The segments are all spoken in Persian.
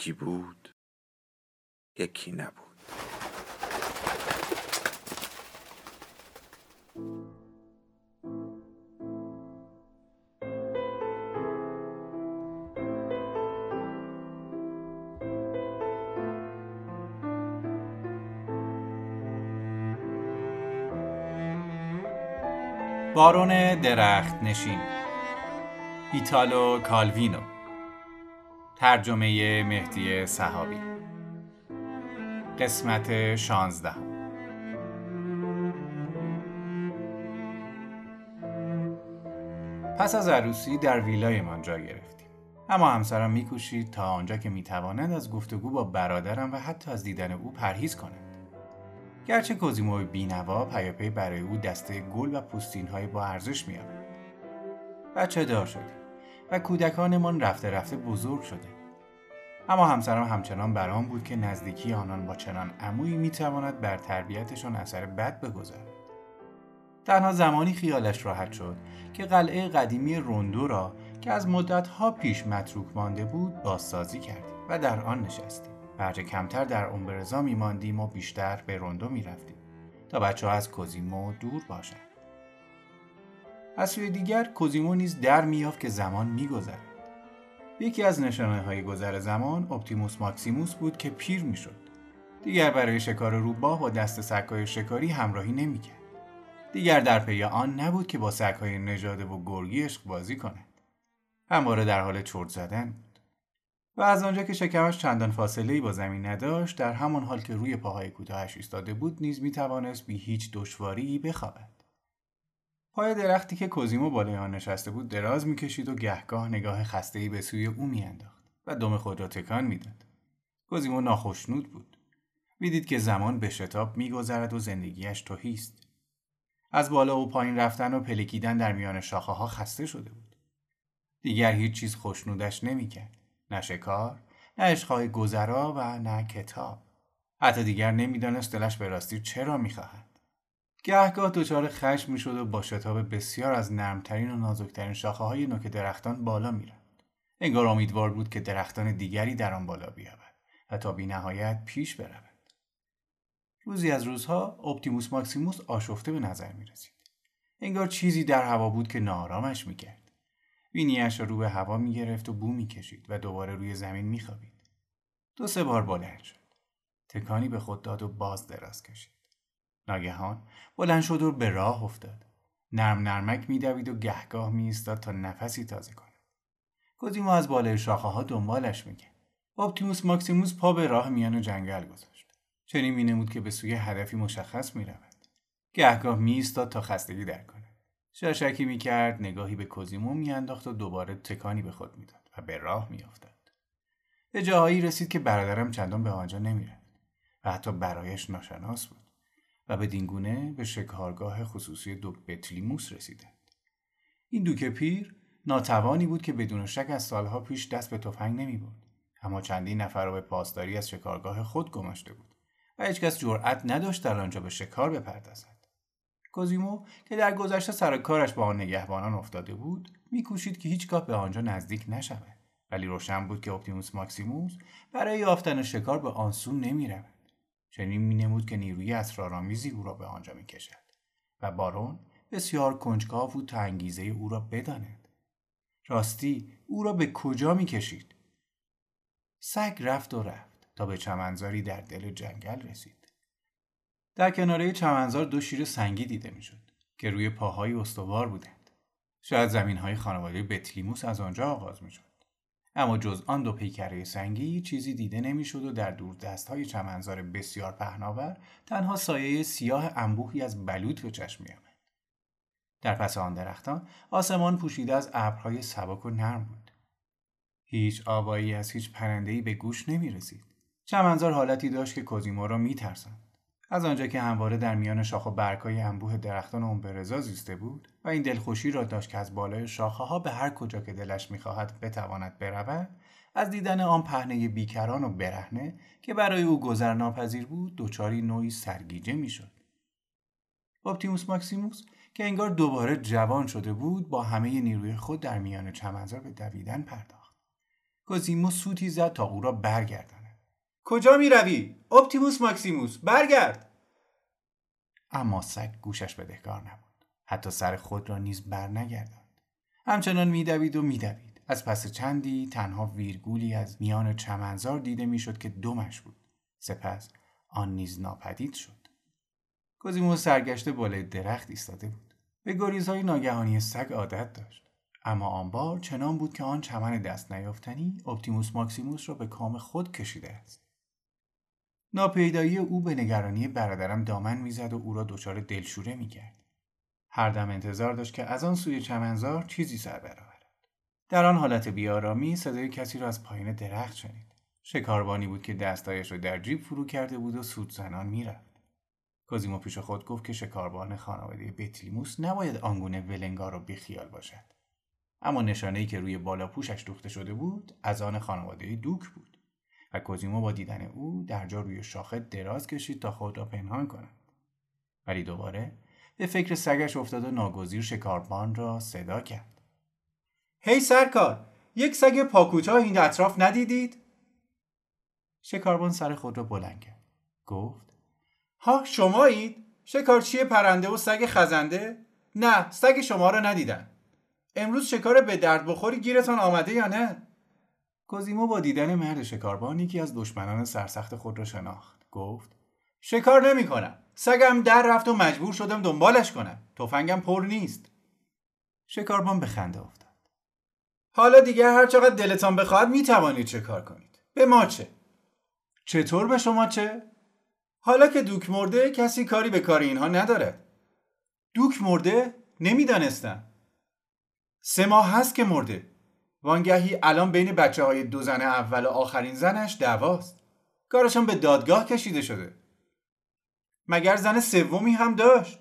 یکی بود یکی نبود. بارون درخت نشین. ایتالو کالوینو. ترجمه مهدی صحابی. قسمت شانزده. پس از عروسی در ویلایمان جا گرفتیم. اما همسرم میکوشید تا آنجا که می‌تواند از گفتگو با برادرم و حتی از دیدن او پرهیز کند. گرچه کوزیمو بینوا پیاپی برای او دسته گل و پوستین های با ارزش میآورد بچه دار شدیم. و کودکانمان رفته رفته بزرگ شده. اما همسرم همچنان برام بود که نزدیکی آنان با چنان عمویی می‌تواند بر تربیتشان اثر بد بگذارد. تنها زمانی خیالش راحت شد که قلعه قدیمی روندو را که از مدتها پیش متروک مانده بود بازسازی کردیم و در آن نشستیم. هرچه کمتر در امبرزا میماندیم و بیشتر به روندو می‌رفتیم تا بچه ها از کوزیمو دور باشند. از سوی دیگر کوزیمو نیز در می‌یافت که زمان میگذرد یکی از نشانه های گذر زمان اپتیموس ماکسیموس بود که پیر می‌شد. دیگر برای شکار روباه با دست سگهای شکاری همراهی نمی‌کرد. دیگر در پی آن نبود که با سگهای نژاده و گرگی عشق بازی کند. همواره در حال چرت زدن بود. و از آنجا که شکمش چندان فاصله‌ای با زمین نداشت در همان حال که روی پاهای کوتاهش ایستاده بود نیز می‌توانست بی هیچ دشواری بخوابد پای درختی که کوزیمو بالای آن نشسته بود دراز می‌کشید و گهگاه نگاه خستهای به سوی او میانداخت و دم خود را تکان می‌داد. کوزیمو ناخشنود بود. می‌دید که زمان به شتاب میگذرد و زندگیش توهیست از بالا و پایین رفتن و پلکیدن در میان شاخه ها خسته شده بود. دیگر هیچ چیز خوشنودش نمی‌کرد. نه شکار نه عشقهای گذرا و نه کتاب. حتی دیگر نمی‌دانست دلش به راستی چرا می‌خواهد. گهگاه دچار خشم می‌شد و با شتاب بسیار از نرمترین و نازکترین شاخه های نوک درختان بالا می‌رفت انگار امیدوار بود که درختان دیگری در آن بالا بیابد و تا بی نهایت پیش برود روزی از روزها اپتیموس ماکسیموس آشفته به نظر می رسید. انگار چیزی در هوا بود که ناآرامش می کرد. بینیش را رو به هوا می گرفت و بو می کشید و دوباره روی زمین می خوابید. دو سه بار بلند شد. تکانی به خود داد و باز دراز کشید. ناگهان بلند شد و به راه افتاد. نرم نرمک میدوید و گهگاه میایستاد تا نفسی تازه کند. کوزیمو از بالای شاخه ها دنبالش میگه اپتیموس ماکسیموس پا به راه میان جنگل گذاشت. چنین مینمود که به سوی هدفی مشخص می‌رود. گهگاه میایستاد تا خستگی در کند. شاشکی می‌کرد نگاهی به کوزیمو میانداخت و دوباره تکانی به خود می‌داد و به راه میافتاد. به جاهایی رسید که برادرم چندان به آنجا نمی‌رفت و حتی برایش ناشناس بود. و به دینگونه به شکارگاه خصوصی دوک بتلیموس رسیدند. این دوک پیر ناتوانی بود که بدون شک از سالها پیش دست به تفنگ نمی بود. اما چندین نفر را به پاسداری از شکارگاه خود گماشته بود و هیچکس جرأت نداشت در آنجا به شکار بپردازد. کوزیمو که در گذشته سر کارش با آن نگهبانان افتاده بود میکوشید که هیچگاه به آنجا نزدیک نشود ولی روشن بود که اپتیموس ماکسیموس برای یافتن شکار به آنسون نمی‌رود چنین مینمود که نیروی اسرارآمیزی او را به آنجا می‌کشد و بارون بسیار کنجکاو بود تا انگیزه او را بداند. راستی او را به کجا می‌کشید؟ سگ رفت و رفت تا به چمنزاری در دل جنگل رسید. در کناره چمنزار دو شیر سنگی دیده می‌شد که روی پاهای استوار بودند. شاید زمین های خانواده بتلیموس از آنجا آغاز می‌شد. اما جز آن دو پیکره سنگی چیزی دیده نمی‌شد و در دور دست های چمنزار بسیار پهناور تنها سایه سیاه انبوهی از بلوط به چشم میآمد در پس آن درختان آسمان پوشیده از ابرهای سبک و نرم بود. هیچ آوایی از هیچ پرنده‌ای به گوش نمی رسید. چمنزار حالتی داشت که کوزیمو را می از آنجا که همواره در میان شاخ و برگهای انبوه درختان امبرزا زیسته بود و این دلخوشی را داشت که از بالای شاخه ها به هر کجا که دلش می‌خواهد بتواند برود از دیدن آن پهنه بیکران و برهنه که برای او گذر ناپذیر بود دچار نوعی سرگیجه می‌شد. اپتیموس ماکسیموس که انگار دوباره جوان شده بود با همه نیروی خود در میان چمنزار به دویدن پرداخت. کوزیمو سوتی زد تا او را کجا می روی؟ اپتیموس ماکسیموس برگرد. اما سگ گوشش بدهکار نبود. حتی سر خود را نیز برنگرداند. همچنان میدوید و میدوید. از پس چندی تنها ویرگولی از میان چمنزار دیده می‌شد که دمش بود. سپس آن نیز ناپدید شد. کوزیمو سرگشته بالای درخت ایستاده بود. به گریزهای ناگهانی سگ عادت داشت. اما آن بار چنان بود که آن چمن دست نیافتنی اپتیموس ماکسیموس را به کام خود کشیده است. ناپیدایی او به نگرانی برادرم دامن می‌زد و او را دچار دلشوره می‌کرد. هر دم انتظار داشت که از آن سوی چمنزار چیزی سر برآورد. در آن حالت بیارامی صدای کسی را از پایین درخت شنید. شکاربانی بود که دستایش را در جیب فرو کرده بود و سود زنان می‌رفت. کوزیمو پیش خود گفت که شکاربان خانواده بتلیموس نباید آنگونه ولنگار را بیخیال باشد. اما نشانهای که روی بالا پوشش دوخته شده بود از آن خانواده دوک بود. و کوزیمو با دیدن او در جا روی شاخه دراز کشید تا خود را پنهان کند. ولی دوباره به فکر سگش افتاد و ناگزیر شکاربان را صدا کرد. هی سرکار یک سگ پاکوتا این اطراف ندیدید؟ شکاربان سر خود را بلند کرد. گفت ها شمایید شکارچی پرنده و سگ خزنده؟ نه سگ شما را ندیدم. امروز شکار به درد بخوری گیرتان آمده یا نه؟ کوزیمو با دیدن مرد شکاربان یکی از دشمنان سرسخت خود را شناخت. گفت شکار نمی کنم سگم در رفت و مجبور شدم دنبالش کنم. تفنگم پر نیست. شکاربان به خنده افتاد. حالا دیگر هر چقدر دلتان بخواهد می توانید شکار کنید. به ما چه؟ چطور به شما چه؟ حالا که دوک مرده کسی کاری به کار اینها نداره. دوک مرده؟ نمی‌دانستم. سه ماه هست که مرده. وانگهی الان بین بچه های دو زن اول و آخرین زنش دعواست کارشان به دادگاه کشیده شده. مگر زن سومی هم داشت؟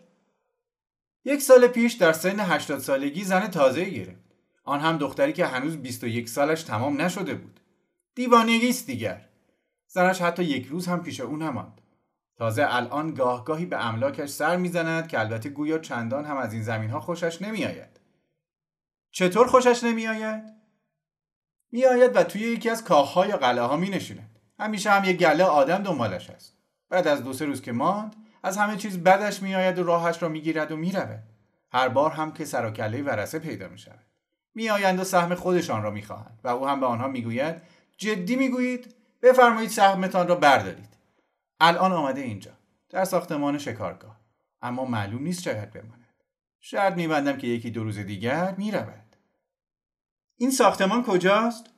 یک سال پیش در سن 80 سالگی زن تازه گرفت. آن هم دختری که هنوز 21 سالش تمام نشده بود. دیوانگی است دیگر. زنش حتی یک روز هم پیش او نماند. تازه الان گاهگاهی به املاکش سر می‌زند که البته گویا چندان هم از این زمین ها خوشش نمیآید. چطور خوشش نمیآید؟ میآید و توی یکی از کاخها یا قلعه ها می نشیند. همیشه هم یه گله آدم دنبالش هست. بعد از دو سه روز که ماند از همه چیز بدش میآید و راهش را می‌گیرد و می‌رود. هر بار هم که سر و کله ورسه پیدا می شود. میآیند و سهم خودشان را می‌خواهند و او هم به آنها می‌گوید جدی می‌گویید بفرمایید سهمتان را بردارید. الان آمده اینجا در ساختمان شکارگاه اما معلوم نیست چقدر بماند. شاید میبندم که یکی دو روز دیگر می‌رود. این ساختمان کجاست؟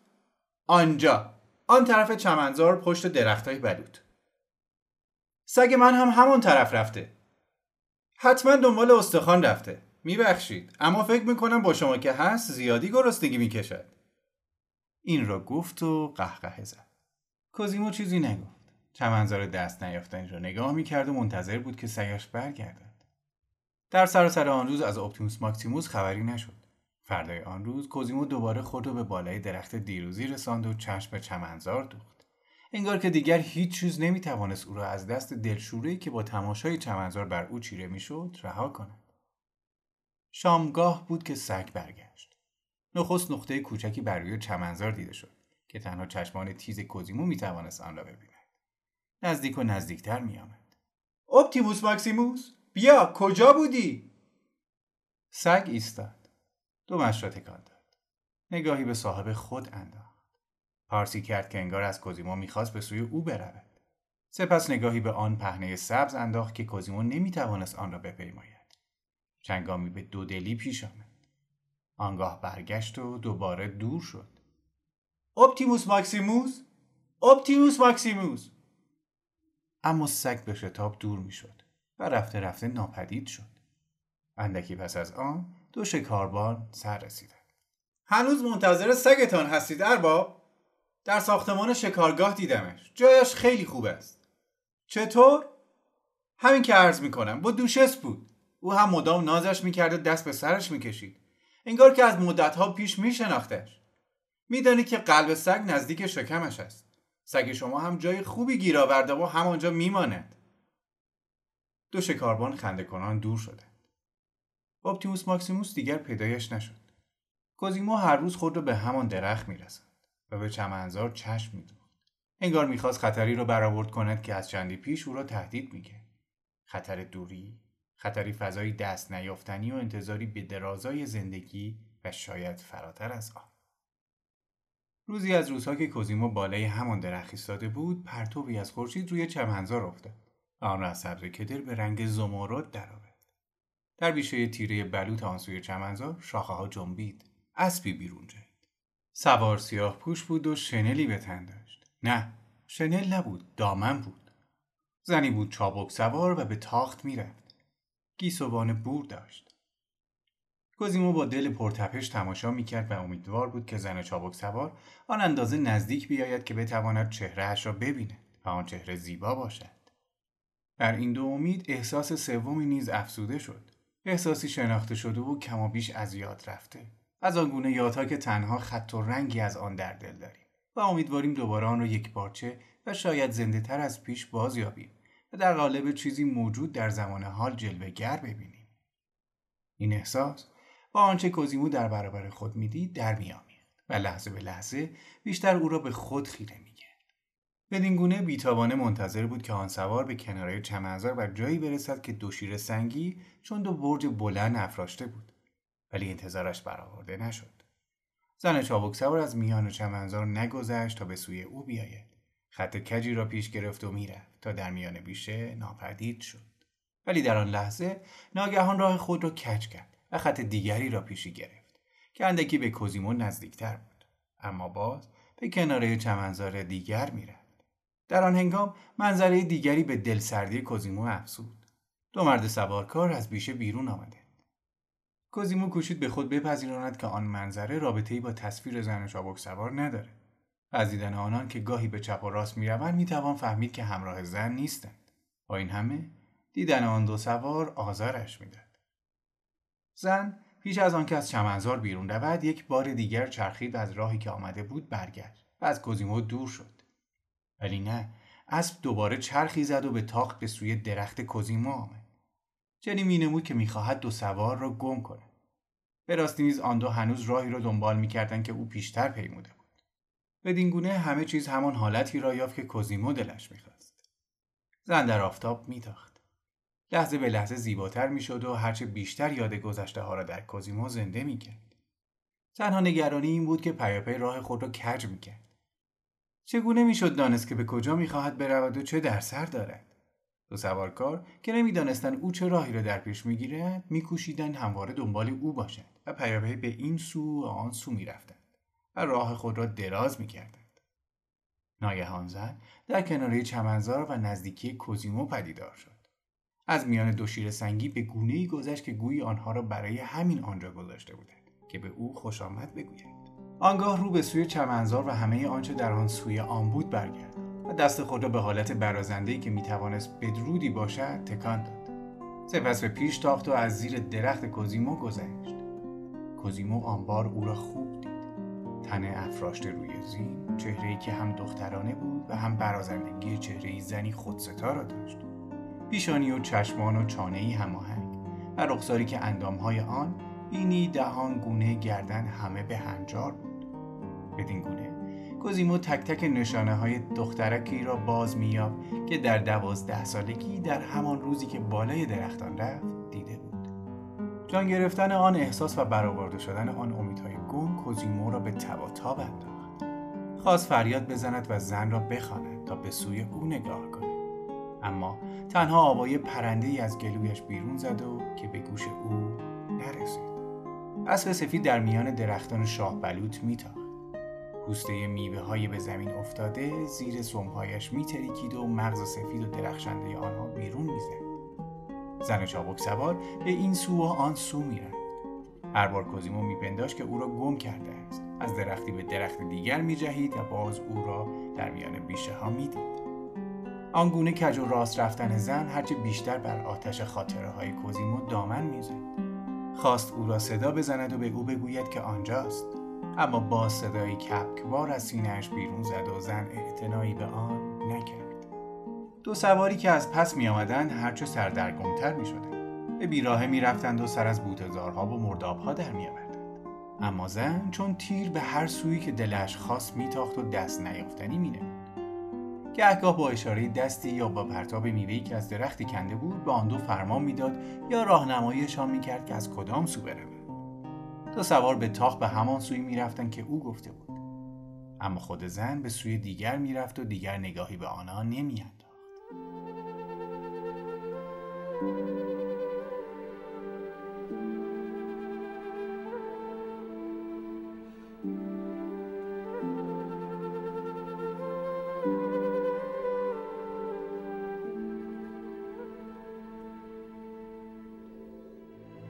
آنجا. آن طرف چمنزار پشت درختای بلود سگ من هم همون طرف رفته. حتما دنبال استخوان رفته. میبخشید. اما فکر می‌کنم با شما که هست زیادی گرسنگی می‌کشد. این را گفت و قهقه زد. کوزیمو چیزی نگفت. چمنزار دست نیافتنی را نگاه می‌کرد و منتظر بود که سگش برگردد. در سراسر آن روز از اپتیموس ماکسیموس خبری نشد. فردای آن روز کوزیمو دوباره خود را به بالای درخت دیروزی رساند و چشم به چمنزار دوخت. انگار که دیگر هیچ چیز نمی‌توانست او را از دست دلشورهای که با تماشای چمنزار بر او چیره می‌شد رها کند. شامگاه بود که سگ برگشت. نخست نقطه کوچکی بر روی چمنزار دیده شد که تنها چشمان تیز کوزیمو می‌توانست آن را ببیند. نزدیک و نزدیکتر میآمد. اپتیموس ماکسیموس بیا کجا بودی؟ سگ ایستاد. دومش را تکان داد. نگاهی به صاحب خود انداخت. پارسی کرد که انگار از کوزیمو می‌خواست به سوی او برود. سپس نگاهی به آن پهنه سبز انداخت که کوزیمو نمی‌توانست آن را بپیماید. چنگامی به دودلی پیش آمد. آنگاه برگشت و دوباره دور شد. اپتیموس ماکسیموس! اپتیموس ماکسیموس! اما سگ به شتاب دور می‌شد و رفته رفته ناپدید شد. اندکی پس از آن دو شکاربان سر رسیدند هنوز منتظر سگتان هستید ارباب. در ساختمان شکارگاه دیدمش. جایش خیلی خوب است. چطور؟ همین که عرض می‌کنم با دوشس بود. او هم مدام نازش می‌کرد و دست به سرش می‌کشید. انگار که از مدتها پیش میشناختش. میدانی که قلب سگ نزدیک شکمش است. سگ شما هم جای خوبی گیر آورده و همانجا میماند. دو شکاربان خنده کنان دور شدند اپتیموس ماکسیموس دیگر پیدایش نشد. کوزیمو هر روز خود را به همان درخت می‌رسند و به چمنزار چشم میدوخت انگار می‌خواست خطری را برآورد کند که از چندی پیش او را تهدید می‌کرد. خطر دوری خطری فضایی دست نیافتنی و انتظاری به درازای زندگی و شاید فراتر از آن. روزی از روزها که کوزیمو بالای همان درخت ایستاده بود پرتوی از خورشید روی چمنزار افتاد. آن را از سبز کدر به رنگ زمرد درآورد. در بیشه تیره بلوط آن سوی چمنزار شاخه ها جنبید اسبی بیرون جهید سوار سیاه پوش بود و شنلی به تن داشت. نه شنل نبود دامن بود. زنی بود چابک سوار و به تاخت می‌رفت. گیسوان بور داشت. کوزیمو با دل پرتپش تماشا می‌کرد و امیدوار بود که زن چابک سوار آن اندازه نزدیک بیاید که بتواند چهرهاش را ببیند و آن چهره زیبا باشد. بر این دو امید احساس سومی نیز افسوده شد. احساسی شناخته شده و کما بیش از یاد رفته. از آن گونه یادها که تنها خط و رنگی از آن در دل داریم و امیدواریم دوباره آن را یک بارچه و شاید زنده تر از پیش باز یابیم و در قالب چیزی موجود در زمان حال جلوگر ببینیم. این احساس با آنچه کوزیمو در برابر خود می‌دید در میآمیخت و لحظه به لحظه بیشتر او را به خود خیره می‌کرد. بدین گونه بیتابانه منتظر بود که آن سوار به کناره چمنزار و جایی برسد که دو شیر سنگی چون دو برج بلند افراشته بود. ولی انتظارش برآورده نشد. زن چابک سوار از میان چمنزار نگذشت تا به سوی او بیاید. خط کجی را پیش گرفت و می‌رفت تا در میان بیشه ناپدید شد. ولی در آن لحظه ناگهان راه خود را کج کرد و خط دیگری را پیشی گرفت که اندکی به کوزیمو نزدیکتر بود. اما باز به کناره چمنزار دیگر می‌رفت. در آن هنگام منظره دیگری به دلسردی کوزیمو افزود دو مرد سوارکار از بیشه بیرون آمده کوزیمو کوشید به خود بپذیراند که آن منظره رابطه‌ای با تصویر زن چابک سوار نداره. از دیدن آنان که گاهی به چپ و راست می‌روند می‌توان فهمید که همراه زن نیستند. با این همه دیدن آن دو سوار آزارش می‌داد. زن پیش از آنکه از چمنزار بیرون رود یک بار دیگر چرخید از راهی که آمده بود برگشت و از کوزیمو دور شد. ولی نه اسب دوباره چرخی زد و به تاق به سوی درخت کوزیمو آمد. چنین مینمود که می‌خواهد دو سوار را گم کند. به راستی نیز آن دو هنوز راهی را دنبال می‌کردند که او پیشتر پیموده بود. بدین گونه همه چیز همان حالتی را یافت که کوزیمو دلش می‌خواست. زن در آفتاب میتاخت. لحظه به لحظه زیباتر می‌شد و هرچه بیشتر یاد گذشته ها را در کوزیمو زنده می‌کرد. تنها نگرانی این بود که پیاپی راه خود را کج می‌کرد. چگونه می‌شد دانست که به کجا می‌خواهد برود و چه در سر دارد؟ دو سوارکار که نمی‌دانستند او چه راهی را در پیش می‌گیرد میکوشیدند همواره دنبال او باشند و پیاپی به این سو و آن سو می‌رفتند و راه خود را دراز می‌کردند. ناگهان زن در کناره چمنزار و نزدیکی کوزیمو پدیدار شد. از میان دو شیر سنگی به گونه ای گذشت که گویی آنها را برای همین آنجا گذاشته بودند که به او خوش آمد بگوید. آنگاه رو به سوی چمنزار و همه آنچه در آن سوی آن بود برگرد و دست خود را به حالت برازندهی که می‌توانست بدرودی باشد تکان داد. سپس به پیش تاخت و از زیر درخت کوزیمو گذشت. کوزیمو آنبار او را خوب دید. تن افراشته روی زین چهره‌ای که هم دخترانه بود و هم برازندگی چهره زنی خودستا را داشت. پیشانی و چشمان و چانهای هماهنگ و رخساری که اندامهای آن بینی دهان گونه گردن همه به هنجار بود. بدین گونه کوزیمو تک تک نشانه های دخترکی را باز میاب که در دوازده سالگی در همان روزی که بالای درختان رفت دیده بود. جان گرفتن آن احساس و برآورده شدن آن امیدهای گم کوزیمو را به تب و تاب انداخت. خواست فریاد بزند و زن را بخواند تا به سوی او نگاه کند. اما تنها آوای پرنده ای از گلویش بیرون زد و که به گوش او نرسید. اسب سفید در میان درختان شاه بلوط میتاخت. پوسته میوه های به زمین افتاده زیر سمهایش میترکید و مغز سفید و درخشنده آنها بیرون می‌زد زن چابک سوار به این سو و آن سو می‌رفت هر بار کوزیمو میپنداشت که او را گم کرده است. از درختی به درخت دیگر میجهید و باز او را در میان بیشه ها می‌دید. آنگونه کج و راست رفتن زن هرچه بیشتر بر آتش خاطره های کوزیمو دامن می‌زد خواست او را صدا بزند و به او بگوید که آنجاست. اما با صدایی کپکبار از سینهاش بیرون زد و زن اعتنایی به آن نکرد. دو سواری که از پس می آمدند هرچه سردرگمتر می شدند به بیراهه می رفتند و سر از بوتزارها و مردابها در می آوردند. اما زن چون تیر به هر سویی که دلش خواست میتاخت و دست نیافتنی می گهگاه با اشاره دستی یا با پرتاب میوهی که از درختی کنده بود به آن دو فرمان می‌داد یا راهنماییشان می‌کرد که از کدام سو بروند. دو سوار به تاخ به همان سوی می‌رفتند که او گفته بود. اما خود زن به سوی دیگر می‌رفت و دیگر نگاهی به آنها نمیانداخت.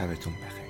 شبتون بخیر.